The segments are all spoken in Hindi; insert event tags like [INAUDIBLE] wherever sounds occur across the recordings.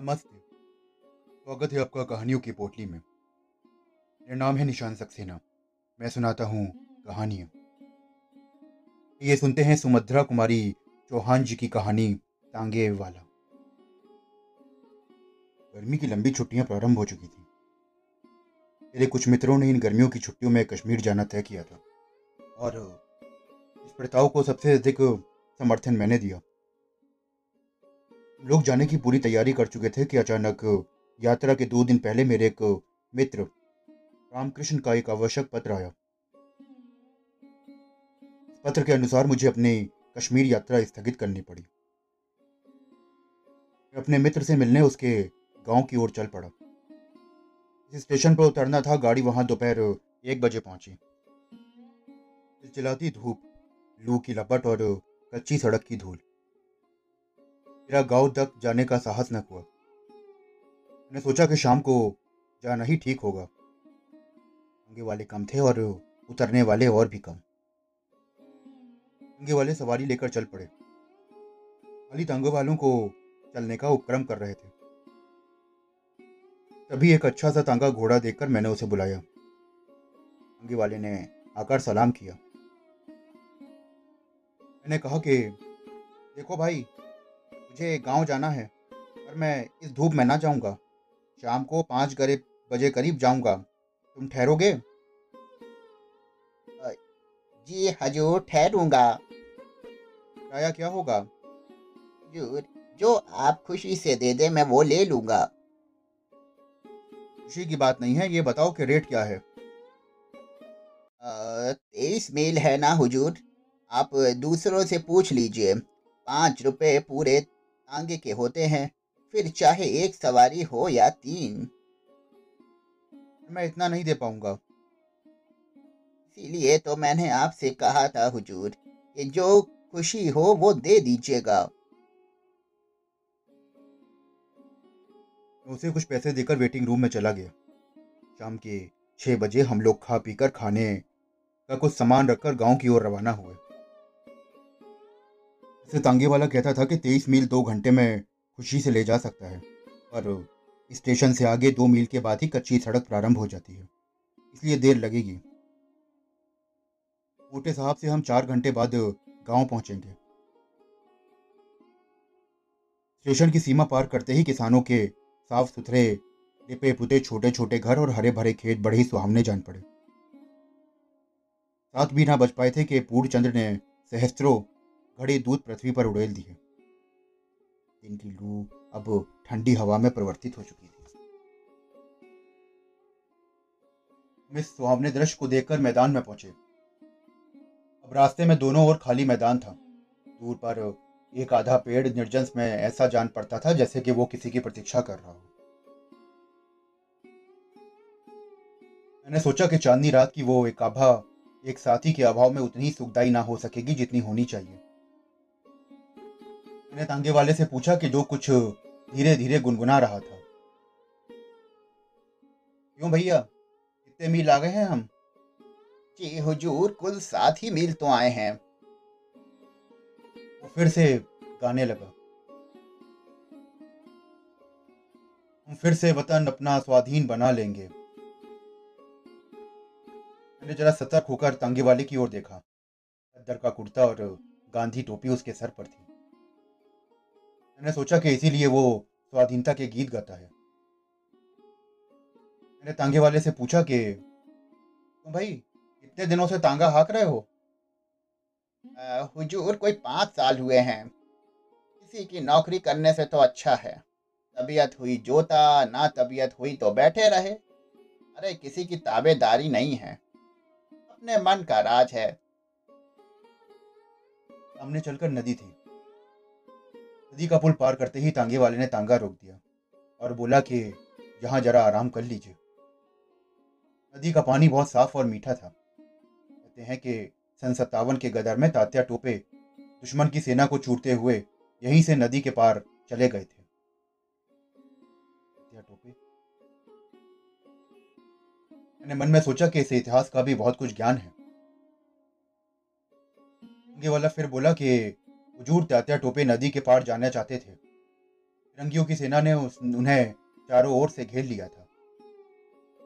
नमस्ते स्वागत है आपका कहानियों की पोटली में। मेरा नाम है निशान सक्सेना। मैं सुनाता हूँ कहानियाँ। ये सुनते हैं सुमध्रा कुमारी चौहान जी की कहानी तांगे वाला। गर्मी की लंबी छुट्टियाँ प्रारंभ हो चुकी थी। मेरे कुछ मित्रों ने इन गर्मियों की छुट्टियों में कश्मीर जाना तय किया था। और इस प्रस्ताव को सबसे अधिक समर्थन मैंने दिया। लोग जाने की पूरी तैयारी कर चुके थे कि अचानक यात्रा के दो दिन पहले मेरे एक मित्र रामकृष्ण का एक आवश्यक पत्र आया। पत्र के अनुसार मुझे अपनी कश्मीर यात्रा स्थगित करनी पड़ी। मैं अपने मित्र से मिलने उसके गाँव की ओर चल पड़ा। जिस स्टेशन पर उतरना था, गाड़ी वहाँ दोपहर एक बजे पहुँची। चिल्लाती धूप, लू की लपट और कच्ची सड़क की धूल। मेरा गाँव तक जाने का साहस न हुआ। मैंने सोचा कि शाम को जाना ही ठीक होगा। आगे वाले कम थे और उतरने वाले और भी कम। आगे वाले सवारी लेकर चल पड़े। खाली तांगों वालों को चलने का उपक्रम कर रहे थे। तभी एक अच्छा सा तांगा घोड़ा देखकर मैंने उसे बुलाया। आगे वाले ने आकर सलाम किया। मैंने कहा कि, देखो भाई मुझे गाँव जाना है, पर मैं इस धूप में ना जाऊँगा। शाम को पाँच गरीब बजे करीब जाऊँगा। तुम ठहरोगे? जी हजूर, ठहरूँगा। किराया क्या होगा? हजूर, जो आप खुशी से दे दे, मैं वो ले लूँगा। खुशी की बात नहीं है, ये बताओ कि रेट क्या है? तेईस मील है ना हुजूर? आप दूसरों से पूछ लीजिए। पाँच रुपए पूरे तांगे के होते हैं, फिर चाहे एक सवारी हो या तीन। मैं इतना नहीं दे पाऊँगा। इसीलिए तो मैंने आपसे कहा था, हुजूर, कि जो खुशी हो वो दे दीजिएगा। उसे कुछ पैसे देकर वेटिंग रूम में चला गया। शाम के छह बजे हम लोग खा पीकर खाने का कुछ सामान रखकर गाँव की ओर रवाना हुए। इसे तांगे वाला कहता था कि तेईस मील दो घंटे में खुशी से ले जा सकता है, पर स्टेशन से आगे दो मील के बाद ही कच्ची सड़क प्रारंभ हो जाती है, इसलिए देर लगेगी। मोटे साहब से हम चार घंटे बाद गाँव पहुँचेंगे। स्टेशन की सीमा पार करते ही किसानों के साफ़ सुथरे लिपे पुते छोटे छोटे घर और हरे भरे खेत बड़े ही सुहावने जान पड़े। साथ भी ना बच पाए थे कि पूर्णचंद्र ने सहस्त्रों घड़े दूध पृथ्वी पर उड़ेल दिए। दिन की लू अब ठंडी हवा में परिवर्तित हो चुकी थी। हम इस सुहावने दृश्य को देखकर मैदान में पहुँचे। अब रास्ते में दोनों ओर खाली मैदान था। दूर पर एक आधा पेड़ निर्जन में ऐसा जान पड़ता था जैसे कि वो किसी की प्रतीक्षा कर रहा हो। मैंने सोचा कि चांदनी रात की वो एक आभा एक साथी के अभाव में उतनी सुखदाई ना हो सकेगी जितनी होनी चाहिए। मैंने तांगे वाले से पूछा कि जो कुछ धीरे धीरे गुनगुना रहा था। क्यों भैया? कितने मील आ गए हैं हम? जी, हुजूर, कुल सात ही मील तो आए हैं। वो फिर से गाने लगा। हम फिर से वतन अपना स्वाधीन बना लेंगे। मैंने जरा सतर्क होकर तांगे वाले की ओर देखा। अदर का कुर्ता और गांधी टोपी उसके सर पर थी। मैंने सोचा कि इसीलिए वो स्वाधीनता के गीत गाता है। मैंने तांगे वाले से पूछा कि तो भाई कितने दिनों से तांगा हाक रहे हो? हुजूर, कोई पाँच साल हुए हैं। किसी की नौकरी करने से तो अच्छा है। तबीयत हुई जोता, ना तबीयत हुई तो बैठे रहे। अरे, किसी की ताबेदारी नहीं है। अपने मन का राज है। सामने चलकर नदी थी। नदी का पुल पार करते ही तांगे वाले ने तांगा रोक दिया और बोला कि यहाँ जरा आराम कर लीजिए। नदी का पानी बहुत साफ़ और मीठा था। कहते हैं कि सन सत्तावन के गदर में तात्या टोपे दुश्मन की सेना को छूटते हुए यहीं से नदी के पार चले गए थे। मैंने मन में सोचा कि इस इतिहास का भी बहुत कुछ ज्ञान है। वाला फिर बोला कि हुजूर तात्या टोपे नदी के पार जाना चाहते थे। फिरंगियों की सेना ने उन्हें चारों ओर से घेर लिया था।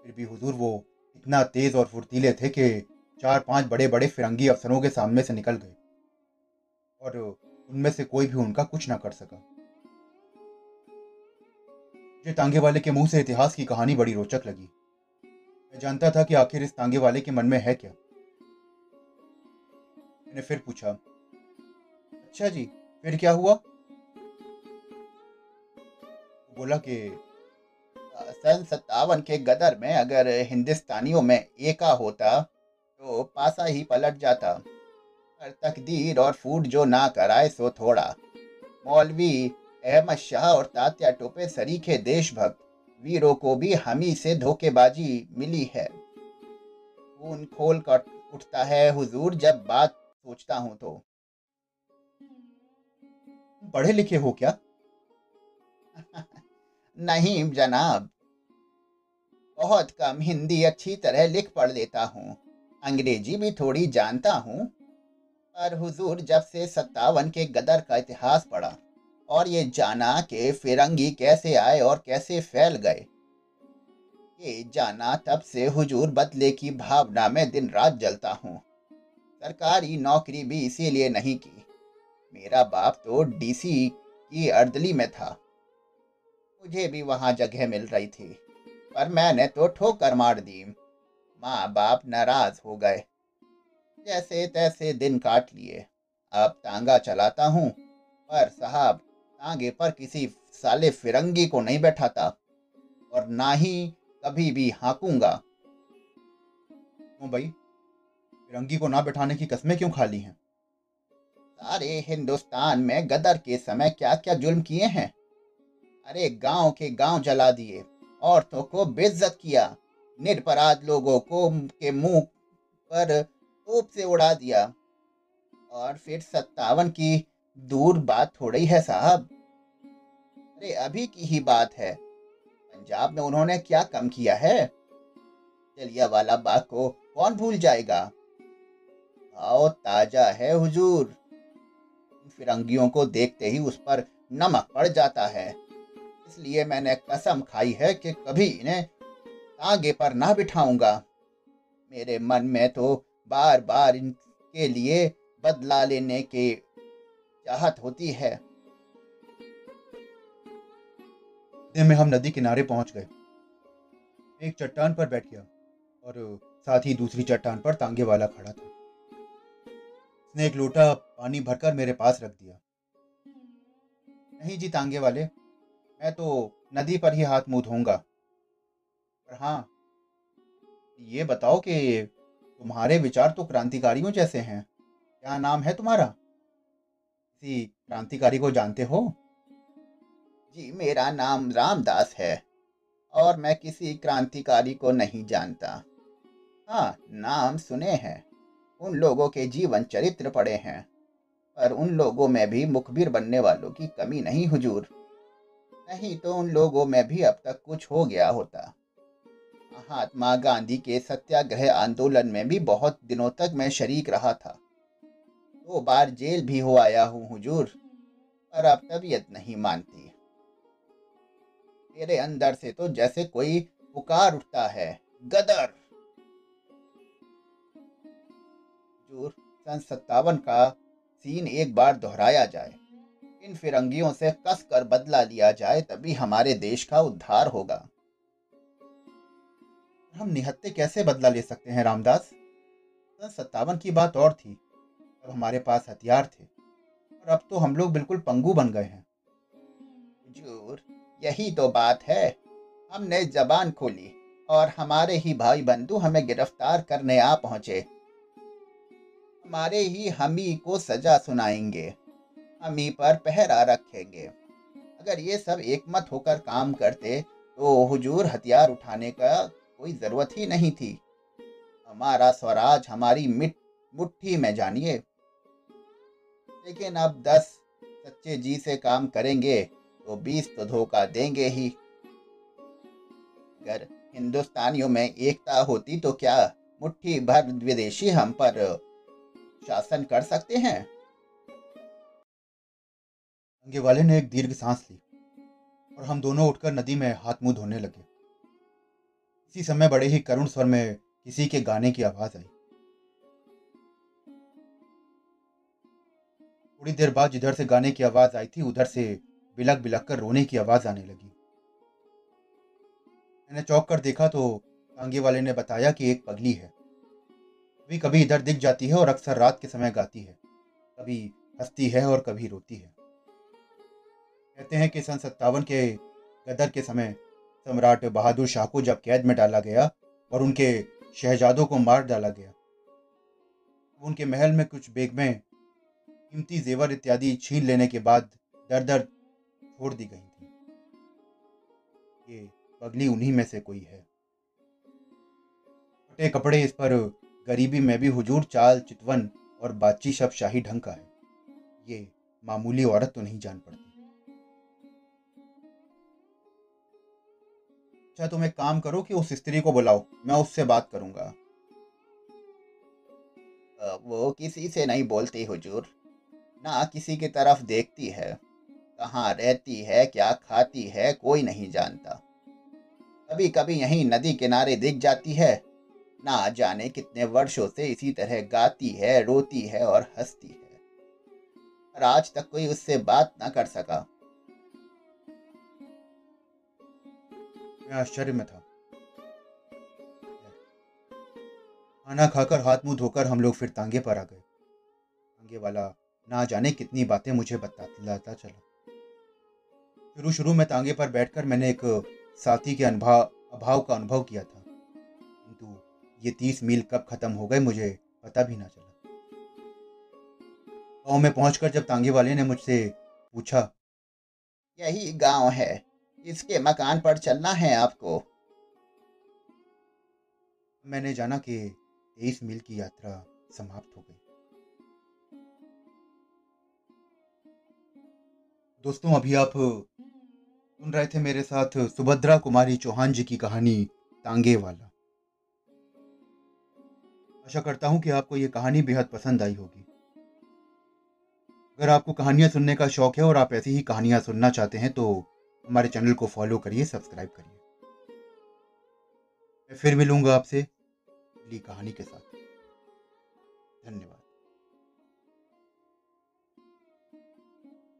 फिर भी हुजूर वो इतना तेज और फुर्तीले थे कि चार पाँच बड़े बड़े फिरंगी अफसरों के सामने से निकल गए। और उनमें से कोई भी उनका कुछ ना कर सका। मुझे तांगे वाले के मुँह से इतिहास की कहानी बड़ी रोचक लगी। मैं जानता था कि आखिर इस तांगे वाले के मन में है क्या। मैंने फिर पूछा अच्छा जी, फिर क्या हुआ? बोला कि सन सत्तावन के गदर में अगर हिंदुस्तानियों में एका होता तो पासा ही पलट जाता। पर तकदीर और फूट जो ना कराए सो थोड़ा। मौलवी अहमद शाह और तात्या टोपे सरीखे देशभक्त, वीरों को भी हमी से धोखेबाजी मिली है। खून खोल कर उठता है हुजूर जब बात सोचता हूँ तो। पढ़े लिखे हो क्या? [LAUGHS] नहीं जनाब। बहुत कम हिंदी अच्छी तरह लिख पढ़ लेता हूँ। अंग्रेज़ी भी थोड़ी जानता हूँ, पर हुजूर जब से सत्तावन के गदर का इतिहास पढ़ा और ये जाना कि फिरंगी कैसे आए और कैसे फैल गए। ये जाना तब से हुजूर बदले की भावना में दिन रात जलता हूँ। सरकारी नौकरी भी इसीलिए नहीं की। मेरा बाप तो डीसी की अर्दली में था। मुझे भी वहाँ जगह मिल रही थी, पर मैंने तो ठोकर मार दी। माँ बाप नाराज़ हो गए। जैसे तैसे दिन काट लिए। अब तांगा चलाता हूँ, पर साहब तांगे पर किसी साले फिरंगी को नहीं बैठाता, और ना ही कभी भी हाँकूँगा। क्यों भाई? फिरंगी को ना बैठाने की कस्में क्यों खाली हैं? सारे हिंदुस्तान में गदर के समय क्या क्या जुल्म किए हैं? अरे, गाँव के गाँव जला दिए, औरतों को बेइज्जत किया, निरपराध लोगों को के मुँह पर तोप से उड़ा दिया। और फिर सत्तावन की दूर बात थोड़ी है, साहब। अरे, अभी की ही बात है। पंजाब में उन्होंने क्या कम किया है? जलिया वाला बाग को कौन भूल जाएगा? आओ, ताज़ा है हुजूर। फिरंगियों को देखते ही उस पर नमक पड़ जाता है। इसलिए मैंने कसम खाई है कि कभी इन्हें तागे पर ना बिठाऊँगा। मेरे मन में तो बार बार इनके लिए बदला लेने के चाहत होती है। में हम नदी किनारे पहुँच गए। एक चट्टान पर बैठ गया और साथ ही दूसरी चट्टान पर तांगे वाला खड़ा था। उसने एक लोटा पानी भरकर मेरे पास रख दिया। नहीं जी तांगे वाले, मैं तो नदी पर ही हाथ मुँह धोऊँगा। पर हाँ ये बताओ कि तुम्हारे विचार तो क्रांतिकारियों जैसे हैं। क्या नाम है तुम्हारा? किसी क्रांतिकारी को जानते हो? जी, मेरा नाम रामदास है और मैं किसी क्रांतिकारी को नहीं जानता। हाँ नाम सुने हैं। उन लोगों के जीवन चरित्र पड़े हैं। पर उन लोगों में भी मुखबिर बनने वालों की कमी नहीं, हुजूर। नहीं तो उन लोगों में भी अब तक कुछ हो गया होता। महात्मा गांधी के सत्याग्रह आंदोलन में भी बहुत दिनों तक मैं शरीक रहा था। दो बार जेल भी हो आया हूँ, हुजूर, पर अब तबीयत नहीं मानती। मेरे अंदर से तो जैसे कोई पुकार उठता है, गदर। सन सत्तावन का सीन एक बार दोहराया जाए, इन फिरंगियों से कस कर बदला लिया जाए, तभी हमारे देश का उद्धार होगा। हम निहत्ते कैसे बदला ले सकते हैं, रामदास? सन सत्तावन की बात और थी अब हमारे पास हथियार थे, और अब तो हम लोग बिल्कुल पंगु बन गए हैं। हुजूर, यही तो बात है। हमने जबान खोली, और हमारे ही भाई बंधु हमें गिरफ़्तार करने आ पहुँचे। हमारे ही हमी को सजा सुनाएँगे, हमी पर पहरा रखेंगे। अगर ये सब एकमत होकर काम करते तो हुजूर हथियार उठाने का कोई ज़रूरत ही नहीं थी। हमारा स्वराज हमारी मिट, मुट्ठी में जानिए। लेकिन अब दस सच्चे जी से काम करेंगे तो बीस तो धोखा देंगे ही। अगर हिंदुस्तानियों में एकता होती तो क्या मुट्ठी भर विदेशी हम पर शासन कर सकते हैं। अंगे वाले ने एक दीर्घ सांस ली और हम दोनों उठकर नदी में हाथ मुँह धोने लगे। इसी समय बड़े ही करुण स्वर में किसी के गाने की आवाज़ आई। थोड़ी देर बाद जिधर से गाने की आवाज़ आई थी, उधर से बिलक बिलक कर रोने की आवाज़ आने लगी। मैंने चौक कर देखा तो तांगे वाले ने बताया कि एक पगली है। कभी कभी इधर दिख जाती है और अक्सर रात के समय गाती है। कभी हंसती है और कभी रोती है। कहते हैं कि सन सत्तावन के गदर के समय सम्राट बहादुर शाह को जब कैद में डाला गया और उनके शहजादों को मार डाला गया उनके महल में कुछ बेगमें कीमती जेवर इत्यादि छीन लेने के बाद दर दर छोड़ दी गई थी। ये पगली उन्हीं में से कोई है। फटे कपड़े इस पर गरीबी में भी हुजूर, चाल, चितवन और बातचीत सब शाही ढंग का है। ये मामूली औरत तो नहीं जान पड़ती। अच्छा तुम एक काम करो कि उस स्त्री को बुलाओ, मैं उससे बात करूँगा। वो किसी से नहीं बोलती हुजूर। ना किसी की तरफ़ देखती है। कहाँ रहती है, क्या खाती है, कोई नहीं जानता। कभी कभी यहीं नदी किनारे दिख जाती है। ना जाने कितने वर्षों से इसी तरह गाती है, रोती है और हंसती है। पर आज तक कोई उससे बात ना कर सका। मैं आश्चर्य में था। खाना खाकर हाथ मुँह धोकर हम लोग फिर तांगे पर आ गए। तांगे वाला ना जाने कितनी बातें मुझे बताता चला। शुरू शुरू में तांगे पर बैठकर मैंने एक साथी के अनुभव अभाव का अनुभव किया था। ये तीस मील कब खत्म हो गए मुझे पता भी ना चला। गाँव में पहुंचकर जब तांगे वाले ने मुझसे पूछा, यही गाँव है, इसके मकान पर चलना है आपको? मैंने जाना कि तेईस मील की यात्रा समाप्त हो गई। दोस्तों, अभी आप सुन रहे थे मेरे साथ सुभद्रा कुमारी चौहान जी की कहानी तांगे वाला। आशा करता हूँ कि आपको ये कहानी बेहद पसंद आई होगी। अगर आपको कहानियाँ सुनने का शौक है और आप ऐसी ही कहानियाँ सुनना चाहते हैं तो हमारे चैनल को फॉलो करिए, सब्सक्राइब करिए। मैं फिर मिलूँगा आपसे अगली कहानी के साथ। धन्यवाद।